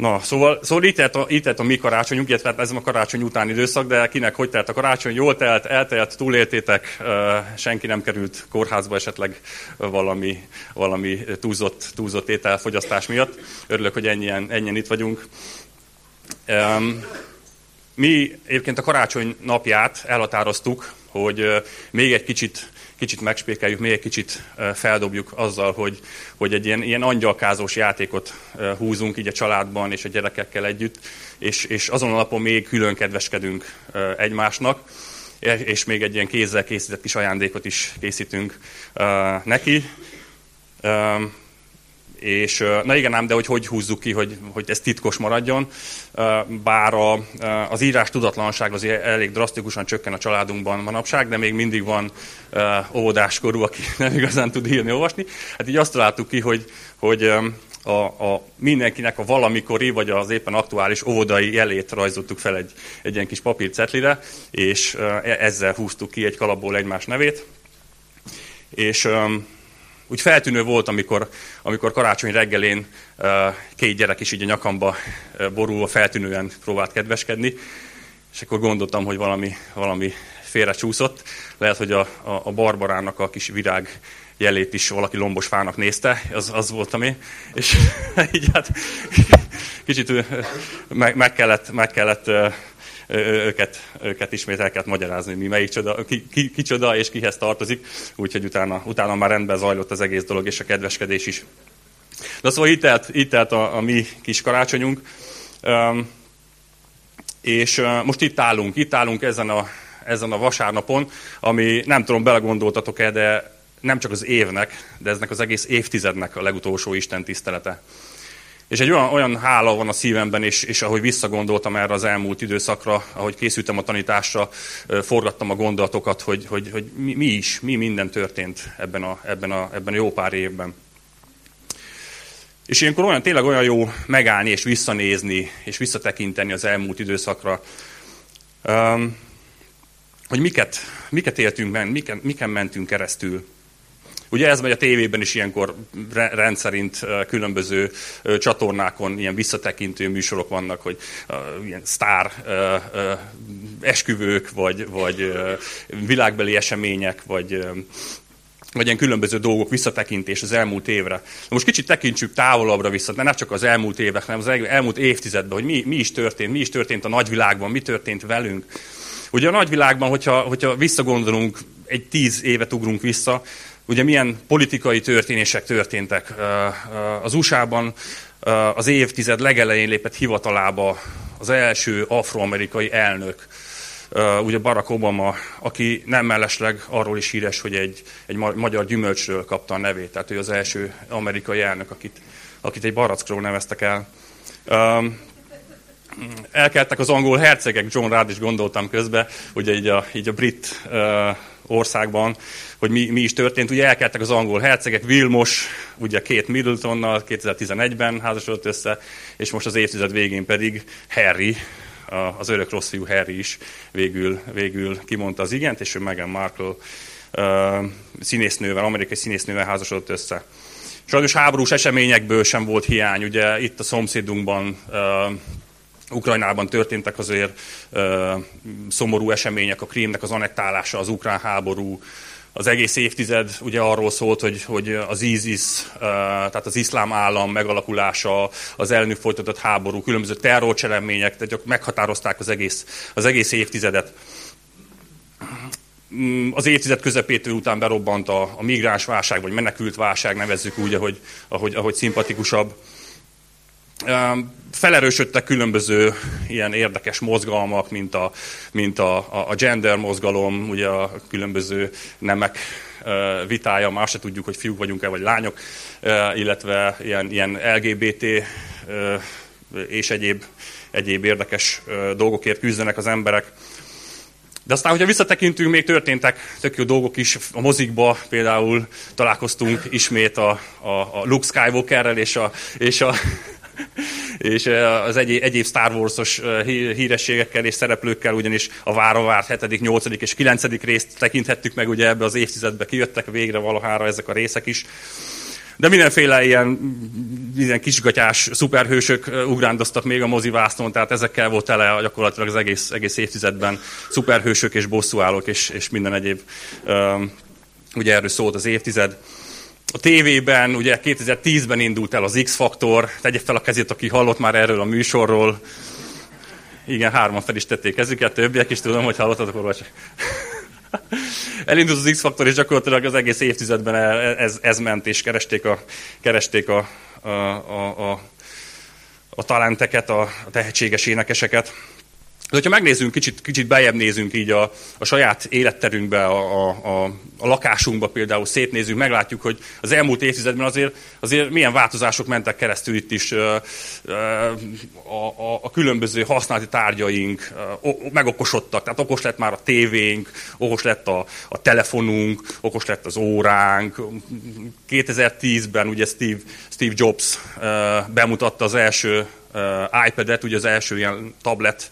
Na, szóval, szóval itt, telt a, itt telt a mi karácsonyunk, illetve hát ez a karácsony utáni időszak, de kinek hogy telt a karácsony, jól telt, eltelt, túléltétek, senki nem került kórházba esetleg valami, valami túlzott, túlzott ételfogyasztás miatt. Örülök, hogy ennyien, ennyien itt vagyunk. Mi egyébként a karácsony napját elhatároztuk, hogy még egy kicsit kicsit megspékeljük, még egy kicsit feldobjuk azzal, hogy, hogy egy ilyen, ilyen angyalkázós játékot húzunk így a családban és a gyerekekkel együtt, és, és azon napon még külön kedveskedünk egymásnak, és még egy ilyen kézzel készített kis ajándékot is készítünk neki. És na igen ám, de hogy hogy húzzuk ki, hogy, hogy ez titkos maradjon, bár a, az írás tudatlanság az elég drasztikusan csökken a családunkban manapság, de még mindig van óvodáskorú, aki nem igazán tud írni, olvasni. Hát így azt találtuk ki, hogy, hogy a, a mindenkinek a valamikori, vagy az éppen aktuális óvodai jelét rajzoltuk fel egy, egy ilyen kis papírcetlire, és e, ezzel húztuk ki egy kalapból egymás nevét. És úgy feltűnő volt, amikor, amikor karácsony reggelén két gyerek is így a nyakamba borulva feltűnően próbált kedveskedni, és akkor gondoltam, hogy valami, valami félre csúszott. Lehet, hogy a, a, a Barbarának a kis virág jelét is valaki lombos fának nézte, az, az voltam én, és így hát kicsit meg, meg kellett, meg kellett őket, őket ismét el kellett magyarázni, mi melyik csoda, ki, ki, ki csoda és kihez tartozik, úgyhogy utána, utána már rendben zajlott az egész dolog és a kedveskedés is. De szóval itt telt, itt telt a, a mi kis karácsonyunk, um, és uh, most itt állunk, itt állunk ezen a, ezen a vasárnapon, ami nem tudom, belegondoltatok-e, de nem csak az évnek, de eznek az egész évtizednek a legutolsó Isten tisztelete. És egy olyan, olyan hála van a szívemben, és, és ahogy visszagondoltam erre az elmúlt időszakra, ahogy készültem a tanításra, forgattam a gondolatokat, hogy, hogy, hogy mi, mi is, mi minden történt ebben a, ebben, a, ebben a jó pár évben. És ilyenkor olyan, tényleg olyan jó megállni és visszanézni, és visszatekinteni az elmúlt időszakra, hogy miket, miket éltünk meg, miken, miken mentünk keresztül. Ugye ez megy a tévében is ilyenkor rendszerint különböző csatornákon ilyen visszatekintő műsorok vannak, hogy ilyen sztár esküvők, vagy, vagy világbeli események, vagy vagy ilyen különböző dolgok visszatekintés az elmúlt évre. Most kicsit tekintsük távolabbra vissza, de nem csak az elmúlt évek, hanem az elmúlt évtizedben, hogy mi, mi is történt, mi is történt a nagyvilágban, mi történt velünk. Ugye a nagyvilágban, hogyha, hogyha visszagondolunk, egy tíz évet ugrunk vissza, ugye milyen politikai történések történtek. Az USA-ban az évtized legelején lépett hivatalába az első afroamerikai elnök, ugye Barack Obama, aki nem mellesleg arról is híres, hogy egy, egy magyar gyümölcsről kapta a nevét, tehát ő az első amerikai elnök, akit, akit egy barackról neveztek el. Elkeltek az angol hercegek, John Rád is gondoltam közben, ugye így a, így a brit országban, hogy mi, mi is történt. Ugye elkeltek az angol hercegek, Vilmos, ugye két Middletonnal 2011-ben házasodott össze, és most az évtized végén pedig Harry, az örök rossz fiú Harry is végül, végül kimondta az igent, és ő Meghan Markle színésznővel, amerikai színésznővel házasodott össze. Sajnos háborús eseményekből sem volt hiány, ugye itt a szomszédunkban Ukrajnában történtek azért uh, szomorú események, a Krímnek az anektálása, az ukrán háború, az egész évtized ugye arról szólt, hogy, hogy az ISIS, tehát az iszlám állam megalakulása, az ellenük folytatott háború, különböző terrorcselekmények, tehát meghatározták az egész, az egész évtizedet. Mm, az évtized közepétől után berobbant a, a migráns válság, vagy menekült válság, nevezzük úgy, ahogy, ahogy, ahogy szimpatikusabb felerősödtek különböző ilyen érdekes mozgalmak, mint a, mint a, a gender mozgalom, ugye a különböző nemek vitája, már se tudjuk, hogy fiúk vagyunk-e, vagy lányok, illetve ilyen, ilyen LGBT és egyéb, egyéb érdekes dolgokért küzdenek az emberek. De aztán, hogyha visszatekintünk, még történtek tök jó dolgok is. A mozikba például találkoztunk ismét a, a, a Luke Skywalkerrel és a, és a és az egyéb, egyéb Star Wars-os hírességekkel és szereplőkkel, ugyanis a vára várt 7., 8. és 9. részt tekinthettük meg, ugye ebbe az évtizedbe kijöttek végre valahára ezek a részek is. De mindenféle ilyen, ilyen kisgatyás szuperhősök ugrándoztak még a mozivásznon, tehát ezekkel volt tele gyakorlatilag az egész, egész évtizedben szuperhősök és bosszúállók és, és minden egyéb. Ugye erről szólt az évtized. A tévében ugye 2010-ben indult el az X-faktor, tegye fel a kezét, aki hallott már erről a műsorról. Igen, hárman fel is tették kezüket, többiek is tudom, hogy hallottatok róla. Elindult az X-faktor, és gyakorlatilag az egész évtizedben ez, ez ment, és keresték a, keresték a, a, a, a, a talenteket, a, a tehetséges énekeseket. De hogyha megnézzünk, kicsit, kicsit bejebb nézünk így a, a saját életterünkbe, a, a, a, lakásunkba például szétnézünk, meglátjuk, hogy az elmúlt évtizedben azért, azért milyen változások mentek keresztül itt is a, a, a különböző használati tárgyaink, megokosodtak, tehát okos lett már a tévénk, okos lett a, a telefonunk, okos lett az óránk. 2010-ben ugye Steve, Steve Jobs bemutatta az első iPad-et, ugye az első ilyen tablet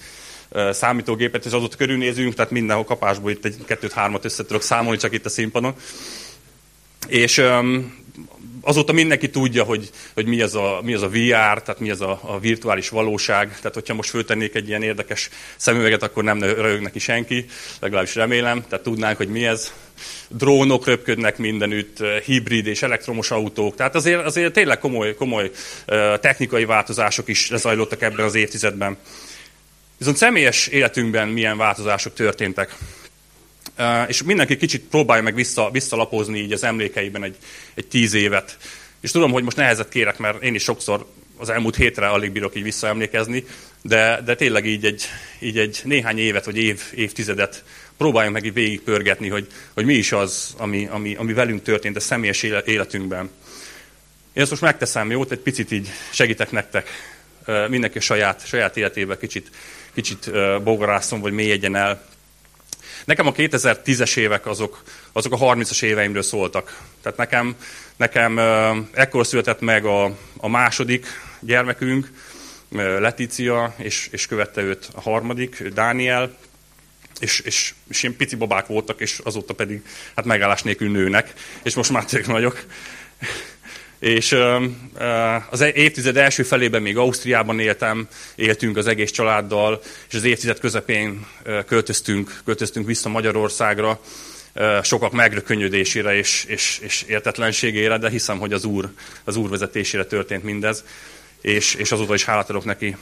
számítógépet, és azóta körülnézünk, tehát mindenhol kapásból itt egy kettőt-hármat össze tudok számolni, csak itt a színpadon. És azóta mindenki tudja, hogy, hogy mi, az a, mi az a VR, tehát mi az a, a virtuális valóság. Tehát, hogyha most föltennék egy ilyen érdekes szemüveget, akkor nem röhög neki senki, legalábbis remélem. Tehát tudnánk, hogy mi ez. Drónok röpködnek mindenütt, hibrid és elektromos autók. Tehát azért, azért tényleg komoly, komoly technikai változások is lezajlottak ebben az évtizedben. Viszont személyes életünkben milyen változások történtek. És mindenki kicsit próbálja meg vissza, visszalapozni így az emlékeiben egy, egy tíz évet. És tudom, hogy most nehezet kérek, mert én is sokszor az elmúlt hétre alig bírok így visszaemlékezni, de, de tényleg így egy, így egy néhány évet vagy év, évtizedet próbáljunk meg így végigpörgetni, hogy, hogy mi is az, ami, ami, ami velünk történt a személyes életünkben. Én ezt most megteszem, jó? Egy picit így segítek nektek mindenki saját, saját életébe kicsit kicsit bogarászom, vagy mélyedjen el. Nekem a 2010-es évek azok, azok a 30-as éveimről szóltak. Tehát nekem, nekem ekkor született meg a, a második gyermekünk, Letícia, és, és követte őt a harmadik, Dániel, és, és, és ilyen pici babák voltak, és azóta pedig hát megállás nélkül nőnek, és most már tényleg nagyok. És az e- évtized első felében még Ausztriában éltem, éltünk az egész családdal, és az évtized közepén költöztünk, költöztünk vissza Magyarországra, sokak megrökönyödésére és, és, és értetlenségére, de hiszem, hogy az Úr, az Úr vezetésére történt mindez, és, és azóta is hálát adok neki,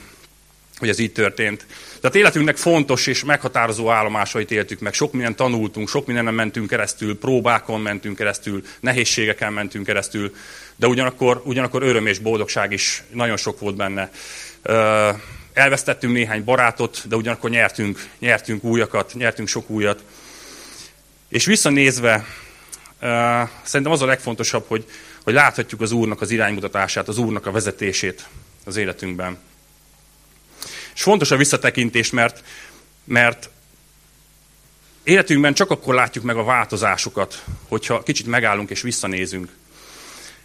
hogy ez így történt. Tehát életünknek fontos és meghatározó állomásait éltük meg. Sok mindent tanultunk, sok mindenen mentünk keresztül, próbákon mentünk keresztül, nehézségeken mentünk keresztül, de ugyanakkor, ugyanakkor öröm és boldogság is nagyon sok volt benne. Elvesztettünk néhány barátot, de ugyanakkor nyertünk, nyertünk újakat, nyertünk sok újat. És visszanézve, szerintem az a legfontosabb, hogy, hogy láthatjuk az Úrnak az iránymutatását, az Úrnak a vezetését az életünkben. És fontos a visszatekintés, mert, mert életünkben csak akkor látjuk meg a változásokat, hogyha kicsit megállunk és visszanézünk.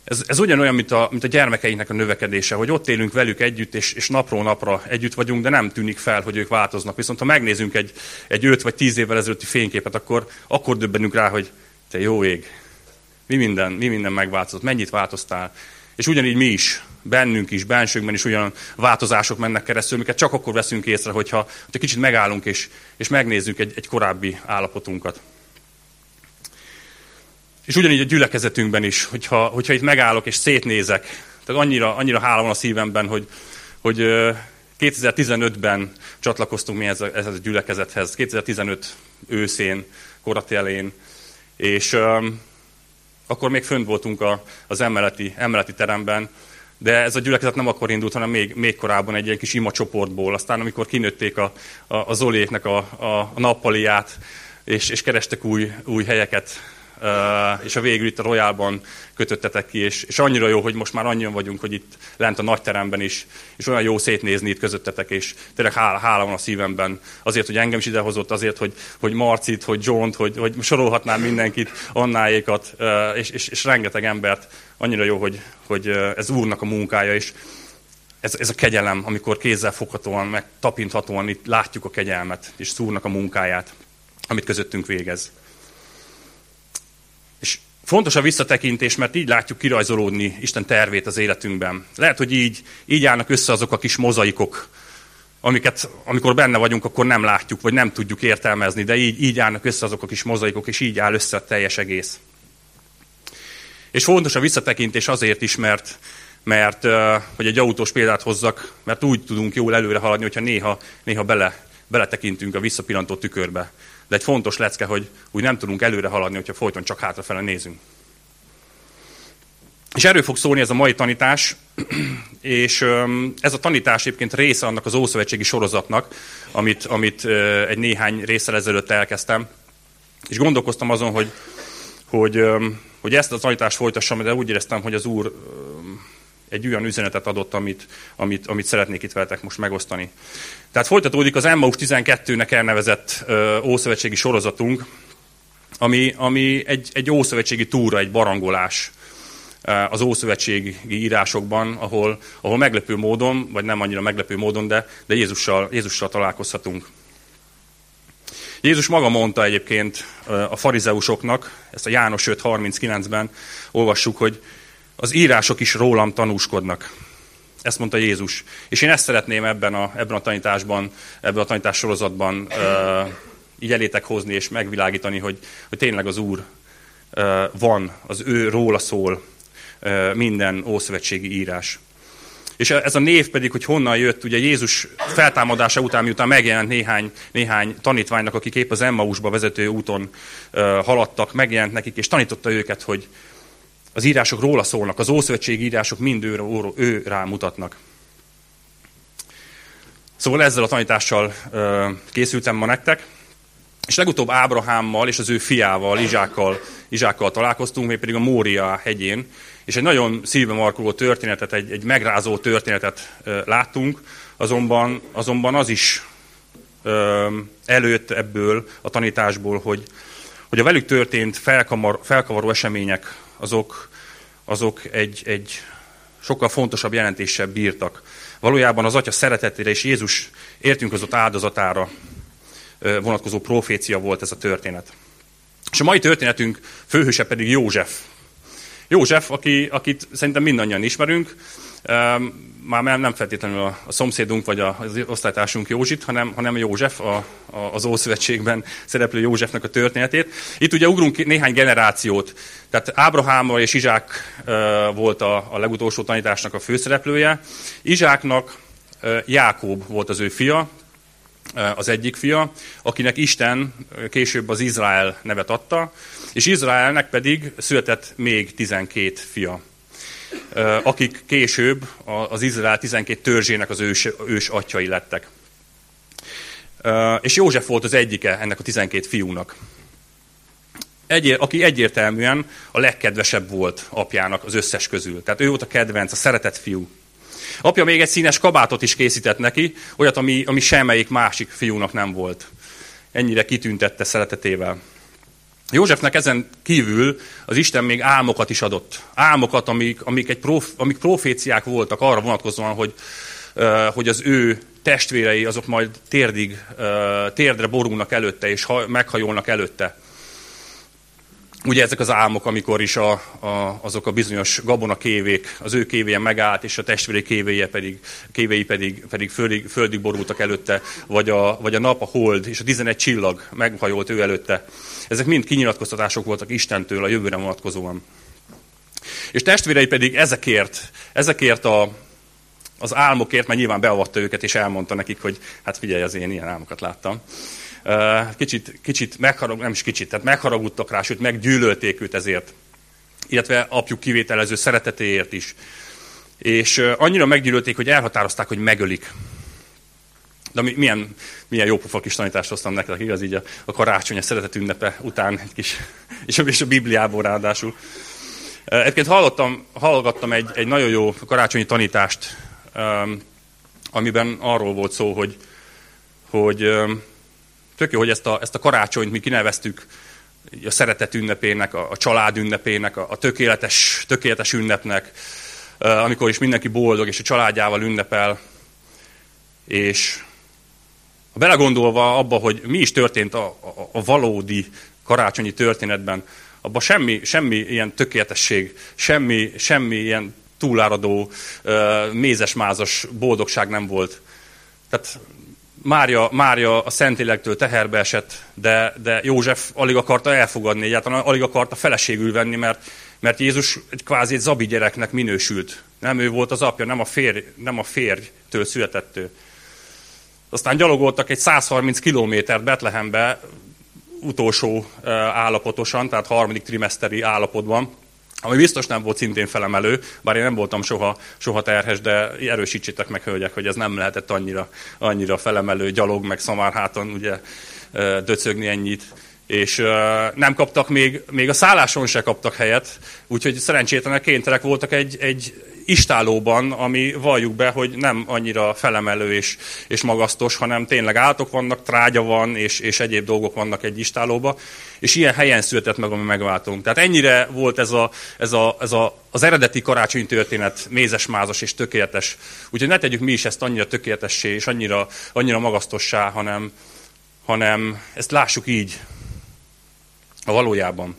Ez, ez ugyanolyan, mint a, mint a gyermekeinknek a növekedése, hogy ott élünk velük együtt, és, és napról napra együtt vagyunk, de nem tűnik fel, hogy ők változnak. Viszont ha megnézünk egy, egy 5 vagy 10 évvel ezelőtti fényképet, akkor, akkor döbbenünk rá, hogy te jó ég, mi minden, mi minden megváltozott, mennyit változtál. És ugyanígy mi is, bennünk is, bensőnkben is olyan változások mennek keresztül, amiket csak akkor veszünk észre, hogyha, hogyha kicsit megállunk és, és megnézzük egy, egy korábbi állapotunkat. És ugyanígy a gyülekezetünkben is, hogyha, hogyha itt megállok és szétnézek, tehát annyira, annyira hála van a szívemben, hogy, hogy 2015-ben csatlakoztunk mi ez a, ez a gyülekezethez, 2015 őszén, koratelén, és um, akkor még fönt voltunk a, az emeleti, emeleti teremben, de ez a gyülekezet nem akkor indult, hanem még, még korábban egy ilyen kis ima csoportból. Aztán amikor kinőtték a, a, a Zoliéknek a, a, a nappaliát, és, és kerestek új, új helyeket és a végül itt a Royalban kötöttetek ki, és, és annyira jó, hogy most már annyian vagyunk, hogy itt lent a nagy teremben is, és olyan jó szétnézni itt közöttetek, és tényleg hála, hála van a szívemben azért, hogy engem is idehozott, azért, hogy, hogy Marcit, hogy John-t, hogy, hogy sorolhatnám mindenkit, Annáékat, és, és, és rengeteg embert. Annyira jó, hogy, hogy ez Úrnak a munkája, és ez, ez a kegyelem, amikor kézzel foghatóan, meg tapinthatóan itt látjuk a kegyelmet, és szúrnak a munkáját, amit közöttünk végez. És Fontos a visszatekintés, mert így látjuk kirajzolódni Isten tervét az életünkben. Lehet, hogy így, így állnak össze azok a kis mozaikok, amiket amikor benne vagyunk, akkor nem látjuk, vagy nem tudjuk értelmezni, de így, így állnak össze azok a kis mozaikok, és így áll össze a teljes egész. És fontos a visszatekintés azért is, mert, mert hogy egy autós példát hozzak, mert úgy tudunk jól előre haladni, hogyha néha, néha bele, beletekintünk a visszapillantó tükörbe. De egy fontos lecke, hogy úgy nem tudunk előre haladni, hogyha folyton csak hátrafele nézünk. És erről fog szólni ez a mai tanítás, és ez a tanítás egyébként része annak az Ószövetségi sorozatnak, amit, amit egy néhány részsel ezelőtt elkezdtem. És gondolkoztam azon, hogy, hogy, hogy ezt a tanítást folytassam, de úgy éreztem, hogy az Úr egy olyan üzenetet adott, amit, amit, amit szeretnék itt veletek most megosztani. Tehát folytatódik az Emmaus 12-nek elnevezett ószövetségi sorozatunk, ami, ami egy, egy ószövetségi túra, egy barangolás az ószövetségi írásokban, ahol, ahol meglepő módon, vagy nem annyira meglepő módon, de, de Jézussal, Jézussal találkozhatunk. Jézus maga mondta egyébként a farizeusoknak, ezt a János 5.39-ben olvassuk, hogy az írások is rólam tanúskodnak. Ezt mondta Jézus. És én ezt szeretném ebben a, ebben a tanításban, ebben a tanítás sorozatban uh, így elétek hozni és megvilágítani, hogy, hogy tényleg az Úr uh, van, az ő róla szól uh, minden ószövetségi írás. És ez a név pedig, hogy honnan jött, ugye Jézus feltámadása után, miután megjelent néhány, néhány tanítványnak, akik épp az Emmausba vezető úton uh, haladtak, megjelent nekik, és tanította őket, hogy, az írások róla szólnak, az Ószövetségi írások mind ő, ő rá mutatnak. Szóval ezzel a tanítással ö, készültem ma nektek, és legutóbb Ábrahámmal és az ő fiával, Izsákkal, Izsákkal találkoztunk, még pedig a Mória hegyén, és egy nagyon szívbe markoló történetet, egy, egy megrázó történetet ö, láttunk, azonban, azonban az is ö, előtt ebből a tanításból, hogy, hogy a velük történt felkamar, felkavaró események azok, azok egy, egy sokkal fontosabb jelentéssel bírtak. Valójában az Atya szeretetére és Jézus értünk az ott áldozatára vonatkozó profécia volt ez a történet. És a mai történetünk főhőse pedig József. József, aki, akit szerintem mindannyian ismerünk, már nem feltétlenül a, a szomszédunk vagy az osztálytársunk Józsit, hanem, hanem József, a, a, az Ószövetségben szereplő Józsefnek a történetét. Itt ugye ugrunk néhány generációt. Tehát Ábrahámmal és Izsák volt a, a legutolsó tanításnak a főszereplője. Izsáknak uh, Jákób volt az ő fia, az egyik fia, akinek Isten később az Izrael nevet adta, és Izraelnek pedig született még 12 fia akik később az Izrael 12 törzsének az ős, ős atyai lettek. És József volt az egyike ennek a 12 fiúnak. Egyér, aki egyértelműen a legkedvesebb volt apjának az összes közül. Tehát ő volt a kedvenc, a szeretett fiú. Apja még egy színes kabátot is készített neki, olyat, ami, ami semmelyik másik fiúnak nem volt. Ennyire kitüntette szeretetével. Józsefnek ezen kívül az Isten még álmokat is adott. Álmokat, amik, amik, egy prof, amik proféciák voltak arra vonatkozóan, hogy, hogy az ő testvérei azok majd térdig, térdre borulnak előtte, és ha, meghajolnak előtte. Ugye ezek az álmok, amikor is a, a, azok a bizonyos gabona kévék, az ő kévéje megállt, és a testvérei kévéje pedig, kévéi pedig, pedig földig, földig borultak előtte, vagy a, vagy a nap, a hold, és a 11 csillag meghajolt ő előtte. Ezek mind kinyilatkoztatások voltak Istentől a jövőre vonatkozóan. És testvérei pedig ezekért, ezekért a, az álmokért, mert nyilván beavatta őket, és elmondta nekik, hogy hát figyelj, az én ilyen álmokat láttam. Kicsit, kicsit megharag, nem is kicsit, tehát megharagudtak rá, sőt meggyűlölték őt ezért. Illetve apjuk kivételező szeretetéért is. És annyira meggyűlölték, hogy elhatározták, hogy megölik. De milyen, milyen jó pofa kis tanítást hoztam nektek, igaz, így a, a karácsony, a szeretet ünnepe után egy kis, és a, és a Bibliából ráadásul. Egyébként hallottam, hallgattam egy, egy nagyon jó karácsonyi tanítást, amiben arról volt szó, hogy, hogy tök jó, hogy ezt a, ezt a karácsonyt mi kineveztük a szeretet ünnepének, a, a család ünnepének, a, a tökéletes, tökéletes ünnepnek, amikor is mindenki boldog, és a családjával ünnepel, és ha belegondolva abba, hogy mi is történt a, a, a valódi karácsonyi történetben, Abban semmi, semmi ilyen tökéletesség, semmi, semmi ilyen túláradó, mézes-mázas boldogság nem volt. Tehát Mária, Mária a Szentlélekből teherbe esett, de, de József alig akarta elfogadni, egyáltalán alig akarta feleségül venni, mert, mert Jézus egy kvázi egy zabi gyereknek minősült. Nem ő volt az apja, nem a, férj, nem a férjtől született ő. Aztán gyalogoltak egy 130 kilométert Betlehembe, utolsó állapotosan, tehát harmadik trimeszteri állapotban, ami biztos nem volt szintén felemelő, bár én nem voltam soha, soha terhes, de erősítsétek meg, hölgyek, hogy ez nem lehetett annyira, annyira felemelő, gyalog, meg szamárháton ugye döcögni ennyit. És uh, nem kaptak még, még a szálláson se kaptak helyet, úgyhogy szerencsétlenek kénytelenek voltak egy, egy istálóban, ami valljuk be, hogy nem annyira felemelő és, és magasztos, hanem tényleg átok vannak, trágya van, és, és egyéb dolgok vannak egy istálóba, és ilyen helyen született meg, ami megváltunk. Tehát ennyire volt ez, a, ez, a, ez a, az eredeti karácsony történet mézes-mázas és tökéletes. Úgyhogy ne tegyük mi is ezt annyira tökéletessé és annyira, annyira magasztossá, hanem, hanem ezt lássuk így, a valójában.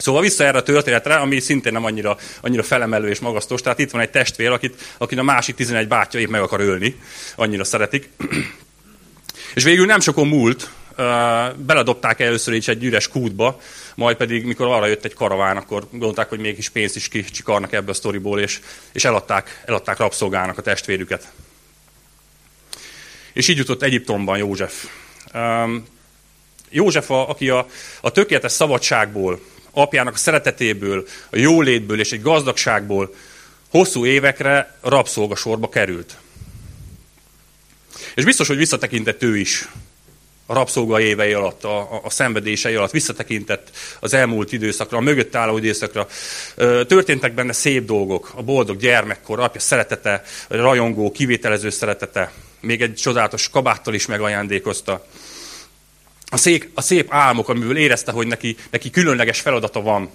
Szóval vissza erre a történetre, ami szintén nem annyira, annyira felemelő és magasztos. Tehát itt van egy testvér, akit, akit a másik 11 bátyja épp meg akar ölni. Annyira szeretik. és végül nem sokon múlt, beledobták először is egy üres kútba, majd pedig, mikor arra jött egy karaván, akkor gondolták, hogy mégis pénzt is kicsikarnak ebből a sztoriból, és, és eladták, eladták rabszolgának a testvérüket. És így jutott Egyiptomban József. József, a, aki a, a tökéletes szabadságból, apjának a szeretetéből, a jólétből és egy gazdagságból hosszú évekre rabszolgasorba került. És biztos, hogy visszatekintett ő is a rabszolga évei alatt, a, a, a szenvedései alatt, visszatekintett az elmúlt időszakra, a mögött álló időszakra. Történtek benne szép dolgok, a boldog gyermekkor, apja szeretete, rajongó, kivételező szeretete, még egy csodálatos kabáttal is megajándékozta a szép, a szép álmok, amiből érezte, hogy neki, neki különleges feladata van.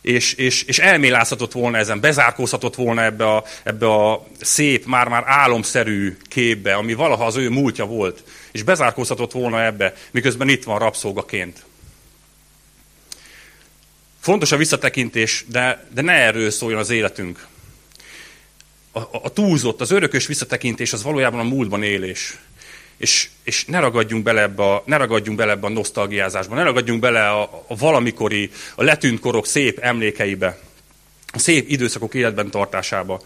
És, és, és elmélázhatott volna ezen, bezárkózhatott volna ebbe a, ebbe a szép, már-már álomszerű képbe, ami valaha az ő múltja volt. És bezárkózhatott volna ebbe, miközben itt van rabszolgaként. Fontos a visszatekintés, de, de ne erről szóljon az életünk. A, a, a túlzott, az örökös visszatekintés az valójában a múltban élés és, és ne, ragadjunk bele ebbe a, ne ragadjunk bele ebbe a nosztalgiázásba, ne ragadjunk bele a, a valamikori, a letűnt korok szép emlékeibe, a szép időszakok életben tartásába.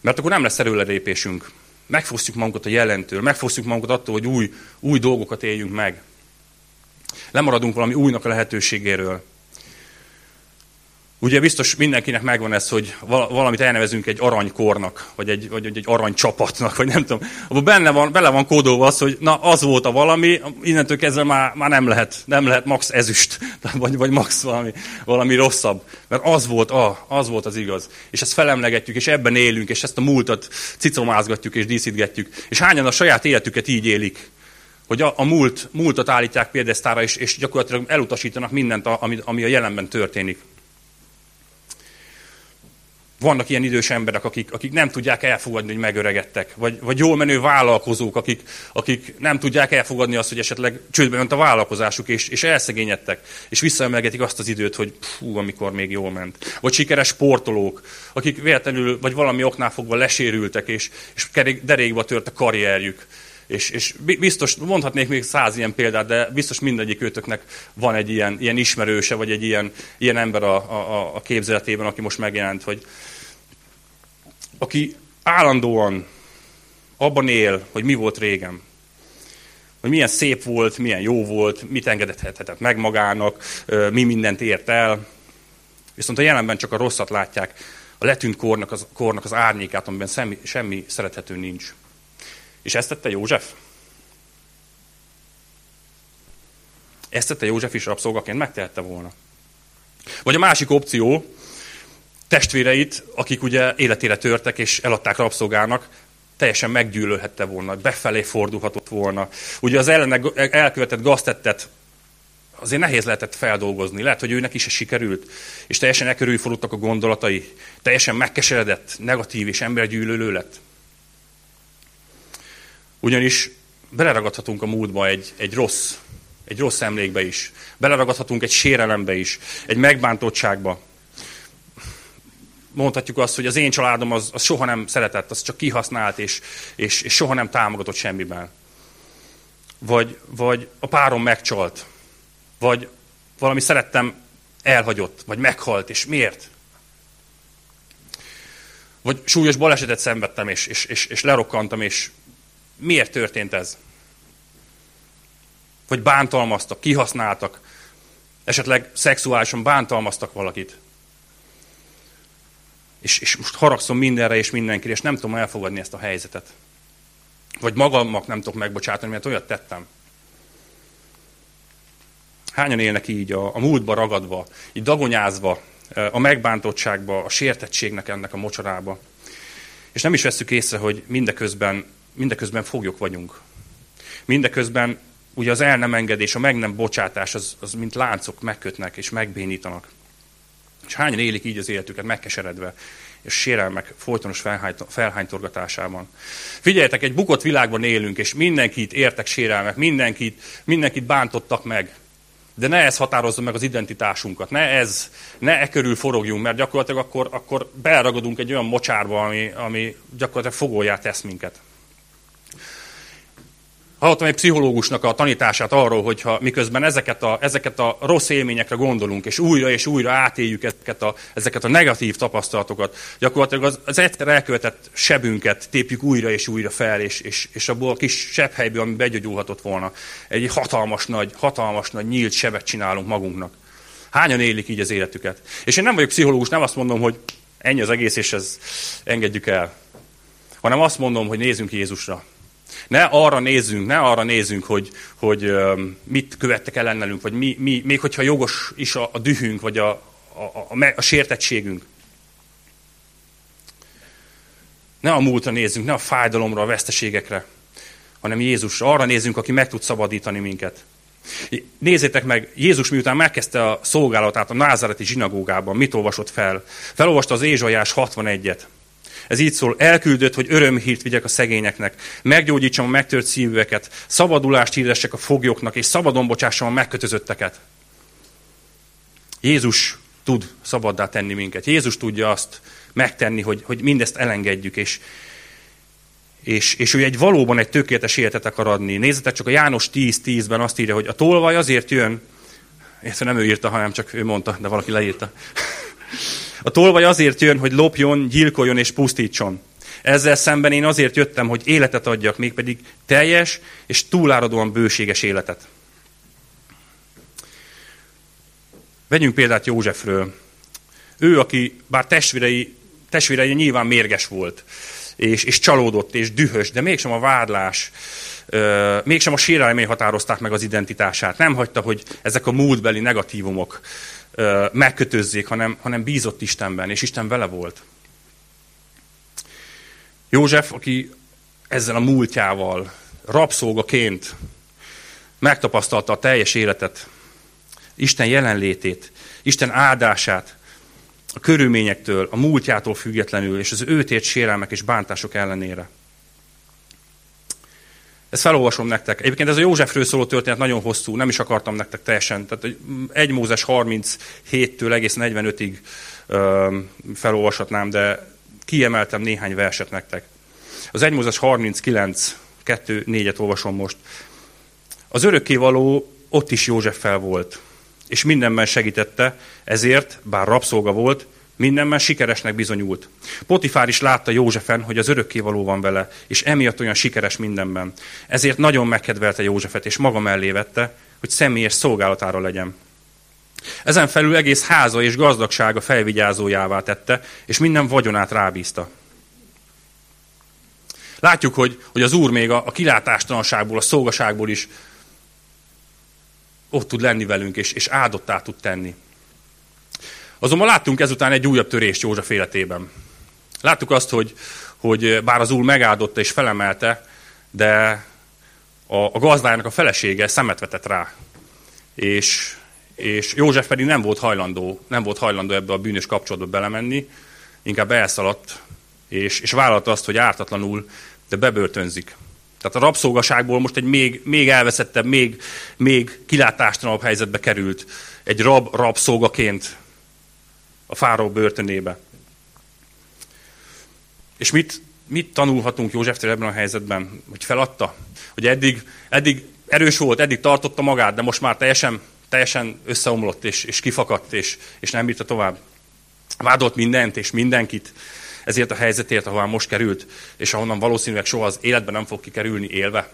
Mert akkor nem lesz erőlerépésünk. Megfosztjuk magunkat a jelentől, megfosztjuk magunkat attól, hogy új, új dolgokat éljünk meg. Lemaradunk valami újnak a lehetőségéről. Ugye biztos mindenkinek megvan ez, hogy valamit elnevezünk egy aranykornak, vagy egy, vagy egy aranycsapatnak, vagy nem tudom. Abban benne van, bele van kódolva az, hogy na az volt a valami, innentől kezdve már, már nem lehet, nem lehet max ezüst, vagy, vagy max valami, valami rosszabb. Mert az volt, a, az volt az igaz. És ezt felemlegetjük, és ebben élünk, és ezt a múltat cicomázgatjuk és díszítgetjük. És hányan a saját életüket így élik hogy a, a múlt, múltat állítják példesztára, és, és gyakorlatilag elutasítanak mindent, ami, ami a jelenben történik. Vannak ilyen idős emberek, akik, akik nem tudják elfogadni, hogy megöregedtek. Vagy, vagy jól menő vállalkozók, akik, akik nem tudják elfogadni azt, hogy esetleg csődbe ment a vállalkozásuk, és, és elszegényedtek. És visszaemelgetik azt az időt, hogy fú, amikor még jól ment. Vagy sikeres sportolók, akik véletlenül, vagy valami oknál fogva lesérültek, és, és derékba tört a karrierjük. És, és biztos, mondhatnék még száz ilyen példát, de biztos mindegyik őtöknek van egy ilyen, ilyen ismerőse, vagy egy ilyen, ilyen ember a, a, a képzeletében, aki most megjelent, hogy, aki állandóan abban él, hogy mi volt régen. Hogy milyen szép volt, milyen jó volt, mit engedhetett meg magának, mi mindent ért el. Viszont a jelenben csak a rosszat látják, a letűnt kornak az, kornak az árnyékát, amiben semmi, semmi szerethető nincs. És ezt tette József? Ezt tette József is rabszolgaként, megtehette volna. Vagy a másik opció, testvéreit, akik ugye életére törtek és eladták rabszolgának, teljesen meggyűlölhette volna, befelé fordulhatott volna. Ugye az ellene elkövetett gaztettet azért nehéz lehetett feldolgozni. Lehet, hogy őnek is sikerült, és teljesen e körül fordultak a gondolatai. Teljesen megkeseredett, negatív és embergyűlölő lett. Ugyanis beleragadhatunk a múltba egy, egy rossz, egy rossz emlékbe is. Beleragadhatunk egy sérelembe is, egy megbántottságba. Mondhatjuk azt, hogy az én családom az, az soha nem szeretett, az csak kihasznált, és, és, és soha nem támogatott semmiben. Vagy, vagy a párom megcsalt, vagy valami szerettem elhagyott, vagy meghalt, és miért? Vagy súlyos balesetet szenvedtem, és, és, és, és lerokkantam, és miért történt ez? Vagy bántalmaztak, kihasználtak, esetleg szexuálisan bántalmaztak valakit. És, és most haragszom mindenre és mindenkire, és nem tudom elfogadni ezt a helyzetet. Vagy magamnak nem tudok megbocsátani, mert olyat tettem. Hányan élnek így a, a múltba ragadva, így dagonyázva, a megbántottságba, a sértettségnek ennek a mocsarába. És nem is veszük észre, hogy mindeközben, mindeközben foglyok vagyunk. Mindeközben ugye az el nem engedés, a meg nem bocsátás, az, az mint láncok megkötnek és megbénítanak. És hányan élik így az életüket megkeseredve, és sérelmek folytonos felhánytorgatásában. Figyeljetek, egy bukott világban élünk, és mindenkit értek sérelmek, mindenkit, mindenkit bántottak meg. De ne ez határozza meg az identitásunkat, ne ez, ne e körül forogjunk, mert gyakorlatilag akkor, akkor beleragadunk egy olyan mocsárba, ami, ami gyakorlatilag fogóját tesz minket. Hallottam egy pszichológusnak a tanítását arról, hogyha miközben ezeket a, ezeket a rossz élményekre gondolunk, és újra és újra átéljük ezeket a, ezeket a negatív tapasztalatokat, gyakorlatilag az, az egyszer elkövetett sebünket tépjük újra és újra fel, és, és, és abból a kis sebhelyből, ami begyógyulhatott volna, egy hatalmas nagy, hatalmas nagy nyílt sebet csinálunk magunknak. Hányan élik így az életüket? És én nem vagyok pszichológus, nem azt mondom, hogy ennyi az egész, és ez engedjük el. Hanem azt mondom, hogy nézzünk Jézusra ne arra nézzünk, ne arra nézzünk, hogy, hogy mit követtek el ennelünk, vagy mi, mi, még hogyha jogos is a, a dühünk, vagy a, a, a, a sértettségünk. Ne a múltra nézzünk, ne a fájdalomra, a veszteségekre, hanem Jézusra. Arra nézzünk, aki meg tud szabadítani minket. Nézzétek meg, Jézus miután megkezdte a szolgálatát a názáreti zsinagógában, mit olvasott fel? Felolvasta az Ézsajás 61-et. Ez így szól, elküldött, hogy örömhírt vigyek a szegényeknek, meggyógyítsam a megtört szívűeket, szabadulást hirdessek a foglyoknak, és szabadon bocsássam a megkötözötteket. Jézus tud szabaddá tenni minket. Jézus tudja azt megtenni, hogy, hogy mindezt elengedjük, és, és, és ő egy valóban egy tökéletes életet akar adni. Nézzetek csak a János 10.10-ben azt írja, hogy a tolvaj azért jön, ezt nem ő írta, hanem csak ő mondta, de valaki leírta. A tolvaj azért jön, hogy lopjon, gyilkoljon és pusztítson. Ezzel szemben én azért jöttem, hogy életet adjak, mégpedig teljes és túláradóan bőséges életet. Vegyünk példát Józsefről. Ő, aki bár testvérei, testvérei nyilván mérges volt, és, és csalódott, és dühös, de mégsem a vádlás, euh, mégsem a sérelmé határozták meg az identitását. Nem hagyta, hogy ezek a múltbeli negatívumok megkötözzék, hanem, hanem bízott Istenben, és Isten vele volt. József, aki ezzel a múltjával, rabszolgaként megtapasztalta a teljes életet, Isten jelenlétét, Isten áldását, a körülményektől, a múltjától függetlenül, és az őt ért sérelmek és bántások ellenére. Ezt felolvasom nektek. Egyébként ez a Józsefről szóló történet nagyon hosszú, nem is akartam nektek teljesen. Tehát egy Mózes 37-től egész 45-ig felolvashatnám, de kiemeltem néhány verset nektek. Az 1 Mózes 39, 2, 4-et olvasom most. Az örökkévaló ott is Józseffel volt, és mindenben segítette, ezért, bár rabszolga volt, Mindenben sikeresnek bizonyult. Potifár is látta Józsefen, hogy az örökkévaló van vele, és emiatt olyan sikeres mindenben. Ezért nagyon megkedvelte Józsefet, és maga mellé vette, hogy személyes szolgálatára legyen. Ezen felül egész háza és gazdagsága felvigyázójává tette, és minden vagyonát rábízta. Látjuk, hogy, hogy az Úr még a, a kilátástalanságból, a szolgaságból is ott tud lenni velünk, és, és áldottá tud tenni. Azonban láttunk ezután egy újabb törést József életében. Láttuk azt, hogy, hogy bár az úr megáldotta és felemelte, de a, a gazdájának a felesége szemet vetett rá. És, és József pedig nem volt hajlandó, nem volt hajlandó ebbe a bűnös kapcsolatba belemenni, inkább elszaladt, és, és vállalta azt, hogy ártatlanul, de bebörtönzik. Tehát a rabszolgaságból most egy még, még elveszettebb, még, még kilátástalanabb helyzetbe került. Egy rab rabszolgaként a fáró börtönébe. És mit, mit tanulhatunk Józseftől ebben a helyzetben? Hogy feladta? Hogy eddig, eddig erős volt, eddig tartotta magát, de most már teljesen, teljesen összeomlott, és, és kifakadt, és, és nem bírta tovább. Vádolt mindent és mindenkit, ezért a helyzetért, ahová most került, és ahonnan valószínűleg soha az életben nem fog kikerülni élve.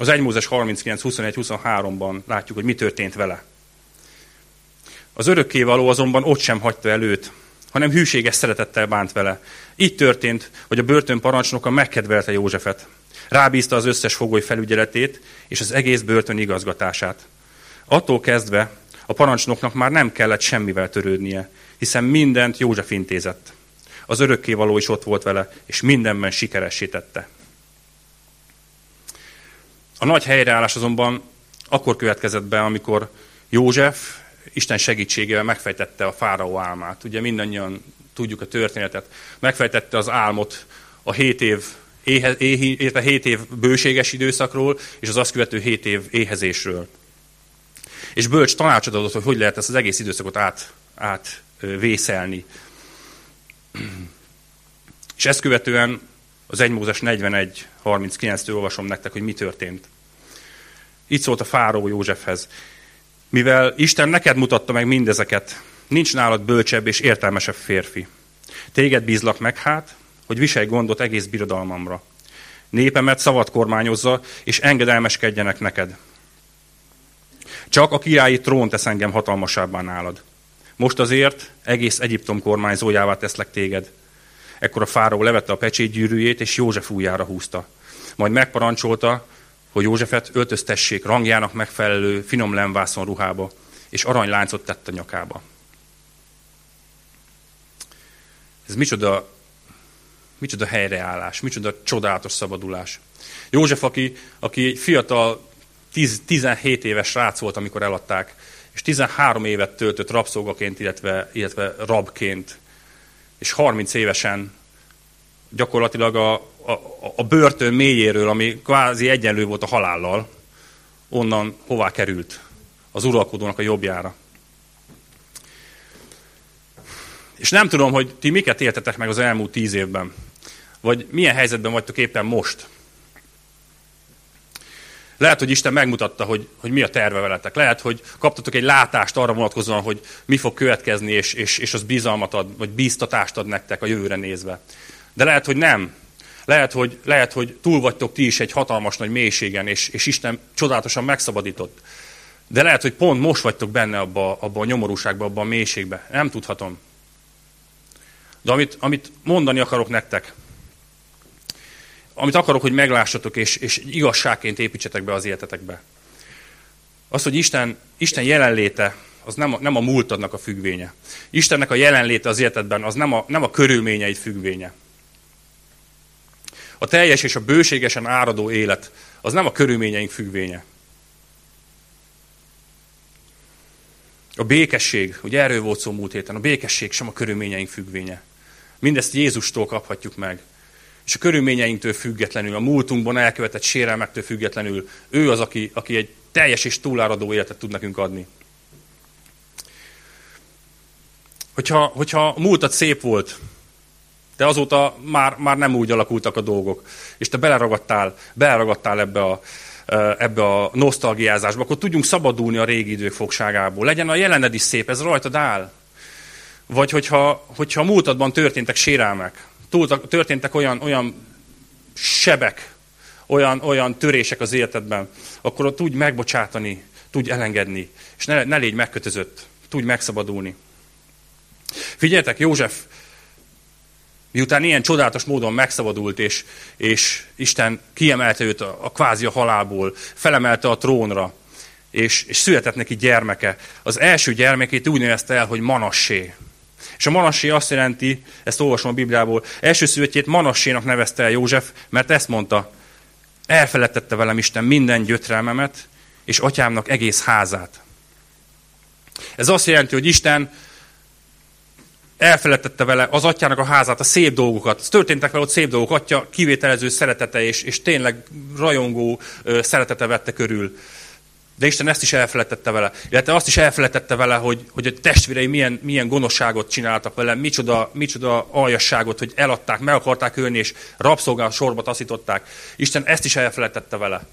Az 1 Mózes 39, 21, 23-ban látjuk, hogy mi történt vele. Az örökkévaló azonban ott sem hagyta előt, hanem hűséges szeretettel bánt vele. Így történt, hogy a börtön parancsnoka megkedvelte Józsefet. Rábízta az összes fogoly felügyeletét és az egész börtön igazgatását. Attól kezdve a parancsnoknak már nem kellett semmivel törődnie, hiszen mindent József intézett. Az örökkévaló is ott volt vele, és mindenben sikeresítette. A nagy helyreállás azonban akkor következett be, amikor József Isten segítségével megfejtette a fáraó álmát. Ugye mindannyian tudjuk a történetet. Megfejtette az álmot a hét év, éhe, éhe, hét év bőséges időszakról, és az azt követő hét év éhezésről. És bölcs tanácsot adott, hogy hogy lehet ezt az egész időszakot át, át vészelni. És ezt követően az 1 Mózes 41, 39-től olvasom nektek, hogy mi történt. Így szólt a fáró Józsefhez. Mivel Isten neked mutatta meg mindezeket, nincs nálad bölcsebb és értelmesebb férfi. Téged bízlak meg hát, hogy viselj gondot egész birodalmamra. Népemet szabad kormányozza, és engedelmeskedjenek neked. Csak a királyi trón tesz engem hatalmasabbá nálad. Most azért egész Egyiptom kormányzójává teszlek téged. Ekkor a fáró levette a pecsétgyűrűjét, és József újjára húzta. Majd megparancsolta, hogy Józsefet öltöztessék rangjának megfelelő finom lemvászon ruhába, és aranyláncot tett a nyakába. Ez micsoda, micsoda helyreállás, micsoda csodálatos szabadulás. József, aki, aki egy fiatal, 10, 17 éves srác volt, amikor eladták, és 13 évet töltött rabszolgaként, illetve, illetve rabként, és 30 évesen gyakorlatilag a, a, a börtön mélyéről, ami kvázi egyenlő volt a halállal, onnan hová került? Az uralkodónak a jobbjára. És nem tudom, hogy ti miket éltetek meg az elmúlt tíz évben, vagy milyen helyzetben vagytok éppen most. Lehet, hogy Isten megmutatta, hogy, hogy mi a terve veletek. Lehet, hogy kaptatok egy látást arra vonatkozóan, hogy mi fog következni, és, és, és az bizalmat ad, vagy bíztatást ad nektek a jövőre nézve. De lehet, hogy nem. Lehet, hogy, lehet, hogy túl vagytok ti is egy hatalmas nagy mélységen, és, és Isten csodálatosan megszabadított. De lehet, hogy pont most vagytok benne abba, abba a nyomorúságba, abba a mélységbe. Nem tudhatom. De amit, amit mondani akarok nektek, amit akarok, hogy meglássatok, és, és igazságként építsetek be az életetekbe. Az, hogy Isten, Isten jelenléte, az nem a, nem a múltadnak a függvénye. Istennek a jelenléte az életedben, az nem a, nem a körülményeid függvénye. A teljes és a bőségesen áradó élet, az nem a körülményeink függvénye. A békesség, ugye erről volt szó múlt héten, a békesség sem a körülményeink függvénye. Mindezt Jézustól kaphatjuk meg. És a körülményeinktől függetlenül, a múltunkban elkövetett sérelmektől függetlenül, ő az, aki, aki egy teljes és túláradó életet tud nekünk adni. Hogyha, hogyha a múltat szép volt, de azóta már, már nem úgy alakultak a dolgok, és te beleragadtál, beleragadtál ebbe a, ebbe a nosztalgiázásba, akkor tudjunk szabadulni a régi idők fogságából. Legyen a jelened is szép, ez rajtad áll. Vagy hogyha, hogyha a múltadban történtek sérelmek, történtek olyan, olyan sebek, olyan, olyan törések az életedben, akkor tudj megbocsátani, tudj elengedni, és ne, ne légy megkötözött, tudj megszabadulni. Figyeljetek, József Miután ilyen csodálatos módon megszabadult, és, és Isten kiemelte őt a, a kvázi a halálból, felemelte a trónra, és, és született neki gyermeke. Az első gyermekét úgy nevezte el, hogy Manassé. És a Manassé azt jelenti, ezt olvasom a Bibliából, első születjét Manassénak nevezte el József, mert ezt mondta, elfeledtette velem Isten minden gyötrelmemet, és atyámnak egész házát. Ez azt jelenti, hogy Isten elfeledtette vele az atyának a házát, a szép dolgokat. Történtek vele ott szép dolgok, atya kivételező szeretete, és, és tényleg rajongó szeretete vette körül. De Isten ezt is elfelejtette vele. Illetve azt is elfelejtette vele, hogy, hogy a testvérei milyen, milyen gonoszságot csináltak vele, micsoda, micsoda aljasságot, hogy eladták, meg akarták ölni, és rabszolgál sorba taszították. Isten ezt is elfelejtette vele.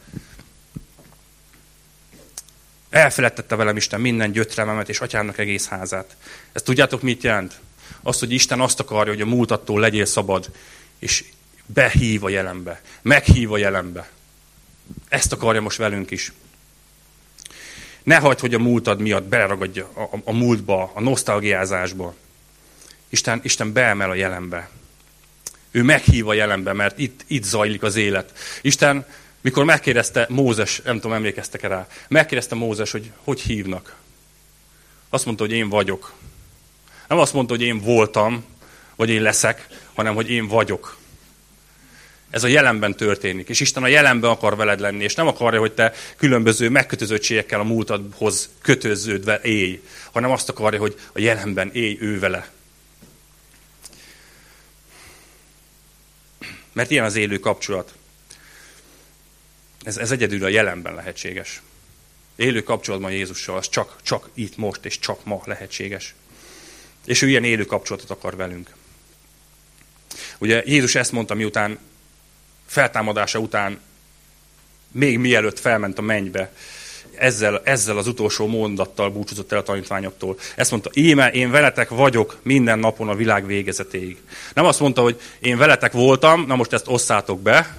Elfelejtette velem Isten minden gyötrememet és atyámnak egész házát. Ezt tudjátok, mit jelent? Azt, hogy Isten azt akarja, hogy a múltattól legyél szabad, és behív a jelenbe, meghív a jelenbe. Ezt akarja most velünk is. Ne hagyd, hogy a múltad miatt beleragadja a, a, a múltba, a nosztalgiázásba. Isten, Isten beemel a jelenbe. Ő meghív a jelenbe, mert itt, itt zajlik az élet. Isten, mikor megkérdezte Mózes, nem tudom, emlékeztek-e rá, megkérdezte Mózes, hogy hogy hívnak. Azt mondta, hogy én vagyok. Nem azt mondta, hogy én voltam, vagy én leszek, hanem hogy én vagyok. Ez a jelenben történik, és Isten a jelenben akar veled lenni, és nem akarja, hogy te különböző megkötözöttségekkel a múltadhoz kötöződve élj, hanem azt akarja, hogy a jelenben élj ő vele. Mert ilyen az élő kapcsolat. Ez, ez egyedül a jelenben lehetséges. Élő kapcsolatban Jézussal, az csak, csak itt most, és csak ma lehetséges. És ő ilyen élő kapcsolatot akar velünk. Ugye Jézus ezt mondta, miután feltámadása után, még mielőtt felment a mennybe, ezzel, ezzel az utolsó mondattal búcsúzott el a tanítványoktól. Ezt mondta, íme, én veletek vagyok minden napon a világ végezetéig. Nem azt mondta, hogy én veletek voltam, na most ezt osszátok be,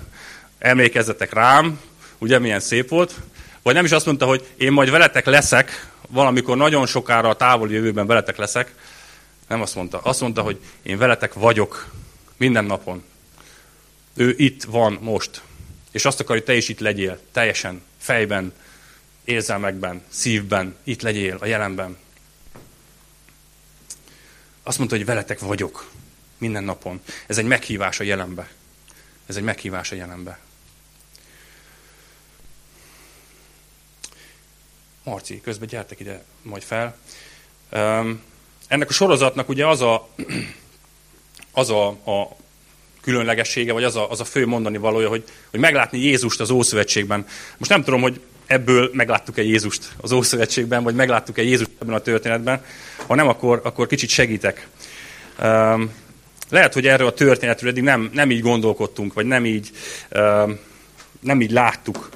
emlékezzetek rám, ugye milyen szép volt, vagy nem is azt mondta, hogy én majd veletek leszek, valamikor nagyon sokára a távoli jövőben veletek leszek, nem azt mondta. Azt mondta, hogy én veletek vagyok minden napon. Ő itt van most. És azt akar, hogy te is itt legyél, teljesen, fejben, érzelmekben, szívben, itt legyél, a jelenben. Azt mondta, hogy veletek vagyok minden napon. Ez egy meghívás a jelenbe. Ez egy meghívás a jelenbe. Marci, közben gyertek ide majd fel. Ennek a sorozatnak ugye az a, az a, a különlegessége, vagy az a, az a fő mondani valója, hogy, hogy meglátni Jézust az Ószövetségben. Most nem tudom, hogy ebből megláttuk-e Jézust az Ószövetségben, vagy megláttuk-e Jézust ebben a történetben. Ha nem, akkor, akkor kicsit segítek. Um, lehet, hogy erről a történetről eddig nem, nem így gondolkodtunk, vagy nem így, um, nem így láttuk.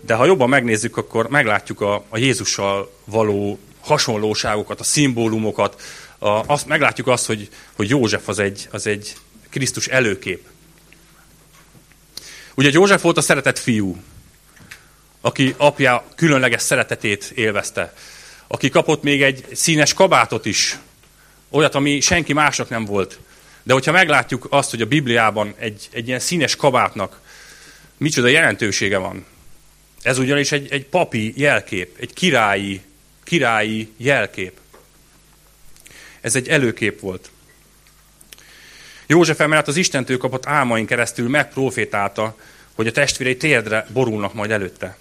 De ha jobban megnézzük, akkor meglátjuk a, a Jézussal való hasonlóságokat, a szimbólumokat, a, azt, meglátjuk azt, hogy, hogy József az egy, az egy Krisztus előkép. Ugye József volt a szeretett fiú, aki apja különleges szeretetét élvezte, aki kapott még egy színes kabátot is, olyat, ami senki másnak nem volt. De hogyha meglátjuk azt, hogy a Bibliában egy, egy ilyen színes kabátnak micsoda jelentősége van, ez ugyanis egy, egy papi jelkép, egy királyi, királyi jelkép. Ez egy előkép volt. József emellett az Istentől kapott álmain keresztül megprofétálta, hogy a testvérei térdre borulnak majd előtte.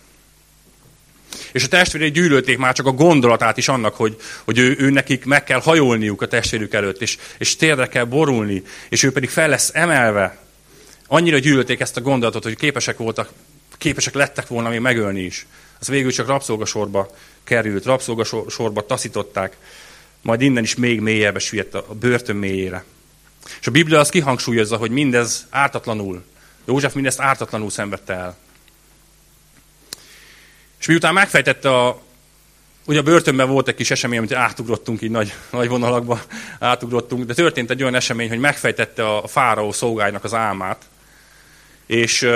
És a testvérei gyűlölték már csak a gondolatát is annak, hogy, hogy ő, ő nekik meg kell hajolniuk a testvérük előtt, és, és térdre kell borulni, és ő pedig fel lesz emelve. Annyira gyűlölték ezt a gondolatot, hogy képesek voltak, képesek lettek volna még megölni is. Az végül csak rabszolgasorba került, rabszolgasorba taszították, majd innen is még mélyebbre süllyedt a börtön mélyére. És a Biblia azt kihangsúlyozza, hogy mindez ártatlanul, József mindezt ártatlanul szenvedte el. És miután megfejtette a, ugye a börtönben volt egy kis esemény, amit átugrottunk így nagy, nagy vonalakba, átugrottunk, de történt egy olyan esemény, hogy megfejtette a fáraó szolgálynak az álmát, és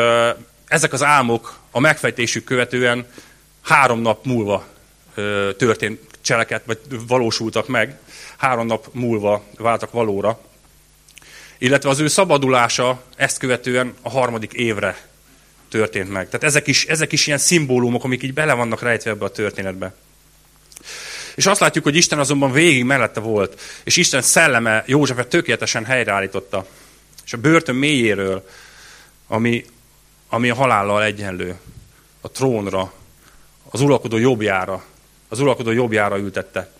ezek az álmok a megfejtésük követően három nap múlva történt cseleket, vagy valósultak meg, három nap múlva váltak valóra illetve az ő szabadulása ezt követően a harmadik évre történt meg. Tehát ezek is, ezek is ilyen szimbólumok, amik így bele vannak rejtve ebbe a történetbe. És azt látjuk, hogy Isten azonban végig mellette volt, és Isten szelleme Józsefet tökéletesen helyreállította. És a börtön mélyéről, ami, ami a halállal egyenlő, a trónra, az uralkodó jobbjára, az uralkodó jobbjára ültette.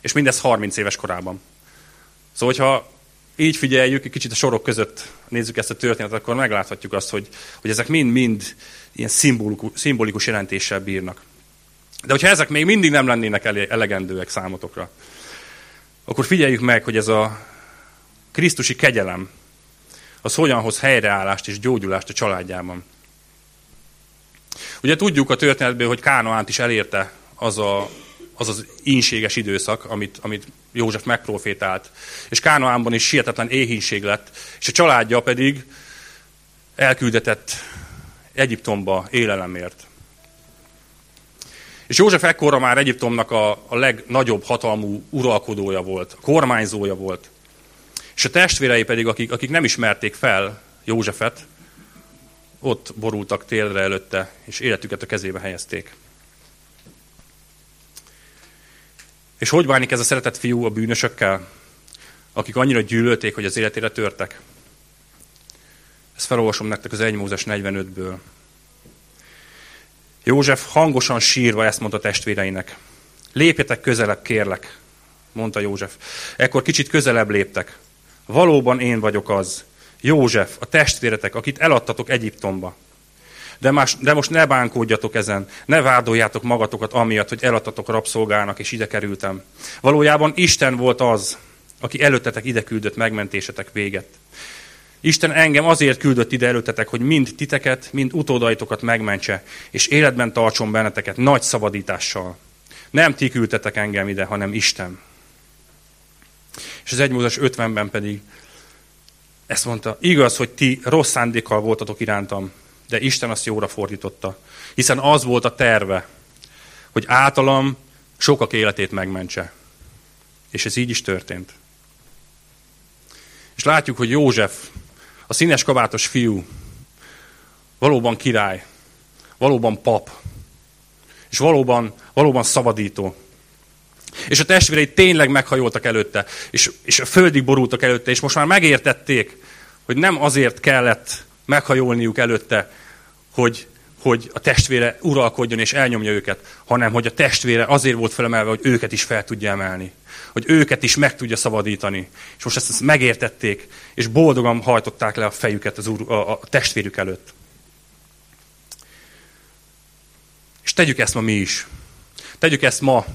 És mindez 30 éves korában. Szóval, hogyha így figyeljük, egy kicsit a sorok között nézzük ezt a történetet, akkor megláthatjuk azt, hogy, hogy ezek mind-mind ilyen szimbolikus, szimbolikus jelentéssel bírnak. De hogyha ezek még mindig nem lennének elegendőek számotokra, akkor figyeljük meg, hogy ez a Krisztusi kegyelem, az hogyan hoz helyreállást és gyógyulást a családjában. Ugye tudjuk a történetből, hogy Kánoánt is elérte az a, az, az ínséges időszak, amit, amit József megprofétált. És Kánoánban is sietetlen éhínség lett, és a családja pedig elküldetett Egyiptomba élelemért. És József ekkorra már Egyiptomnak a, a legnagyobb hatalmú uralkodója volt, kormányzója volt. És a testvérei pedig, akik, akik nem ismerték fel Józsefet, ott borultak télre előtte, és életüket a kezébe helyezték. És hogy bánik ez a szeretett fiú a bűnösökkel, akik annyira gyűlölték, hogy az életére törtek? Ezt felolvasom nektek az 1 Mózes 45-ből. József hangosan sírva ezt mondta testvéreinek. Lépjetek közelebb, kérlek, mondta József. Ekkor kicsit közelebb léptek. Valóban én vagyok az, József, a testvéretek, akit eladtatok Egyiptomba. De, más, de most ne bánkódjatok ezen, ne vádoljátok magatokat amiatt, hogy eladtatok rabszolgának, és ide kerültem. Valójában Isten volt az, aki előttetek ide küldött megmentésetek véget. Isten engem azért küldött ide előttetek, hogy mind titeket, mind utódaitokat megmentse, és életben tartson benneteket nagy szabadítással. Nem ti küldtetek engem ide, hanem Isten. És az 1 50-ben pedig ezt mondta, igaz, hogy ti rossz szándékkal voltatok irántam, de Isten azt jóra fordította. Hiszen az volt a terve, hogy általam sokak életét megmentse. És ez így is történt. És látjuk, hogy József, a színes kabátos fiú, valóban király, valóban pap, és valóban, valóban szabadító. És a testvérei tényleg meghajoltak előtte, és, és a földig borultak előtte, és most már megértették, hogy nem azért kellett meghajolniuk előtte, hogy, hogy a testvére uralkodjon és elnyomja őket, hanem hogy a testvére azért volt felemelve, hogy őket is fel tudja emelni. Hogy őket is meg tudja szabadítani. És most ezt, ezt megértették, és boldogan hajtották le a fejüket az úr, a, a testvérük előtt. És tegyük ezt ma mi is. Tegyük ezt ma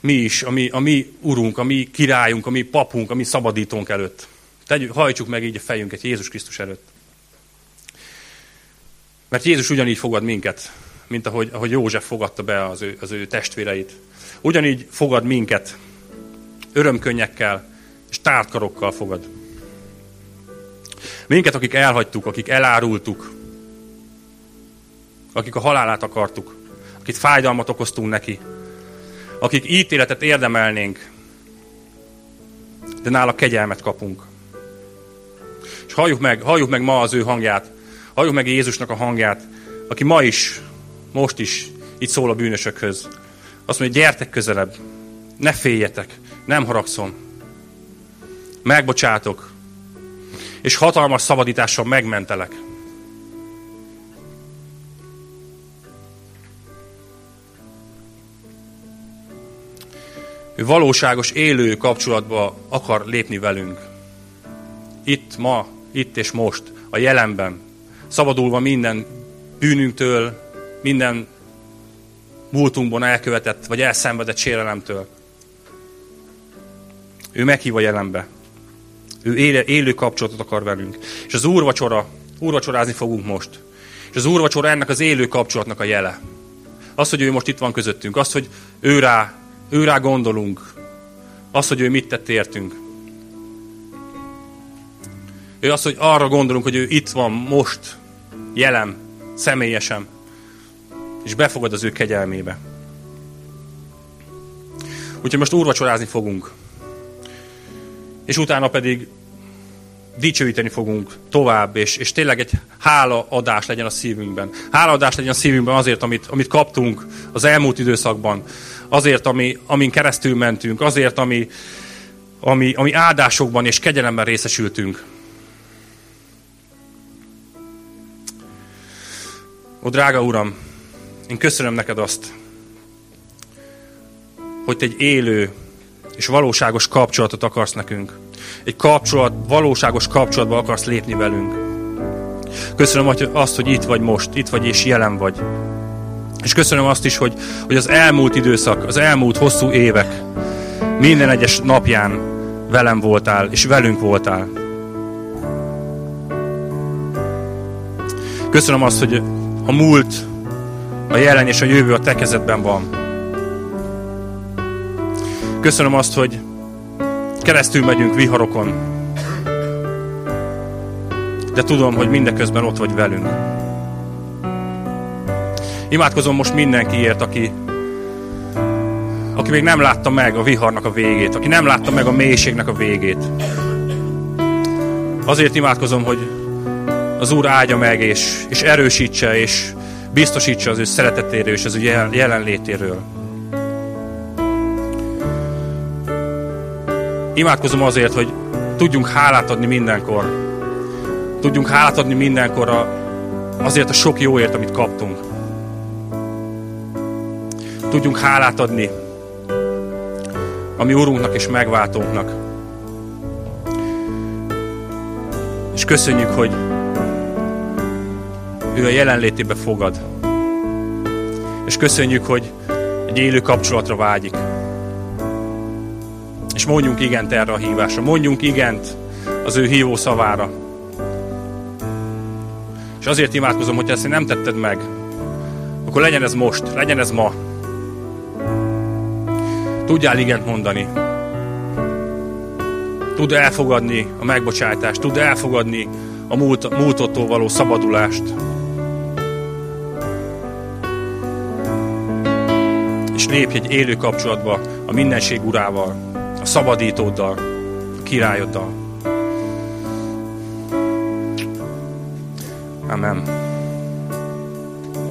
mi is, a mi, a mi urunk, a mi királyunk, a mi papunk, a mi szabadítónk előtt. Tegyük, hajtsuk meg így a fejünket Jézus Krisztus előtt. Mert Jézus ugyanígy fogad minket, mint ahogy, ahogy József fogadta be az ő, az ő testvéreit. Ugyanígy fogad minket örömkönnyekkel és tártkarokkal fogad. Minket, akik elhagytuk, akik elárultuk, akik a halálát akartuk, akik fájdalmat okoztunk neki, akik ítéletet érdemelnénk, de nála kegyelmet kapunk. És halljuk meg, halljuk meg ma az ő hangját, halljuk meg Jézusnak a hangját, aki ma is, most is itt szól a bűnösökhöz. Azt mondja, gyertek közelebb, ne féljetek, nem haragszom. Megbocsátok, és hatalmas szabadítással megmentelek. Ő valóságos, élő kapcsolatba akar lépni velünk. Itt, ma, itt és most, a jelenben. Szabadulva minden bűnünktől, minden múltunkban elkövetett, vagy elszenvedett sérelemtől. Ő meghív a jelenbe. Ő élő, élő kapcsolatot akar velünk. És az úrvacsora, úrvacsorázni fogunk most. És az úrvacsora ennek az élő kapcsolatnak a jele. Az, hogy ő most itt van közöttünk. Az, hogy ő rá ő rá gondolunk. Az, hogy ő mit tett értünk. Ő az, hogy arra gondolunk, hogy ő itt van most, jelen, személyesen, és befogad az ő kegyelmébe. Úgyhogy most úrvacsorázni fogunk. És utána pedig dicsőíteni fogunk tovább, és, és tényleg egy hálaadás legyen a szívünkben. Hálaadás legyen a szívünkben azért, amit, amit kaptunk az elmúlt időszakban, azért, ami, amin keresztül mentünk, azért, ami, ami, ami áldásokban és kegyelemben részesültünk. Ó, drága Uram, én köszönöm neked azt, hogy te egy élő, és valóságos kapcsolatot akarsz nekünk. Egy kapcsolat, valóságos kapcsolatba akarsz lépni velünk. Köszönöm azt, hogy itt vagy most, itt vagy és jelen vagy. És köszönöm azt is, hogy, hogy az elmúlt időszak, az elmúlt hosszú évek minden egyes napján velem voltál, és velünk voltál. Köszönöm azt, hogy a múlt, a jelen és a jövő a te kezedben van. Köszönöm azt, hogy keresztül megyünk viharokon, de tudom, hogy mindeközben ott vagy velünk. Imádkozom most mindenkiért, aki, aki még nem látta meg a viharnak a végét, aki nem látta meg a mélységnek a végét. Azért imádkozom, hogy az Úr áldja meg, és, és erősítse, és biztosítsa az ő szeretetéről és az ő jelenlétéről. Imádkozom azért, hogy tudjunk hálát adni mindenkor. Tudjunk hálát adni mindenkor a, azért a sok jóért, amit kaptunk. Tudjunk hálát adni a mi Urunknak és megváltónknak. És köszönjük, hogy ő a jelenlétébe fogad. És köszönjük, hogy egy élő kapcsolatra vágyik. És mondjunk igent erre a hívásra. Mondjunk igent az ő hívó szavára. És azért imádkozom, hogy ezt nem tetted meg, akkor legyen ez most, legyen ez ma. Tudjál igent mondani. Tud elfogadni a megbocsátást, tud elfogadni a múlt, múltottól való szabadulást. Lépj egy élő kapcsolatba a mindenség urával, a szabadítóddal, a királyoddal. Amen.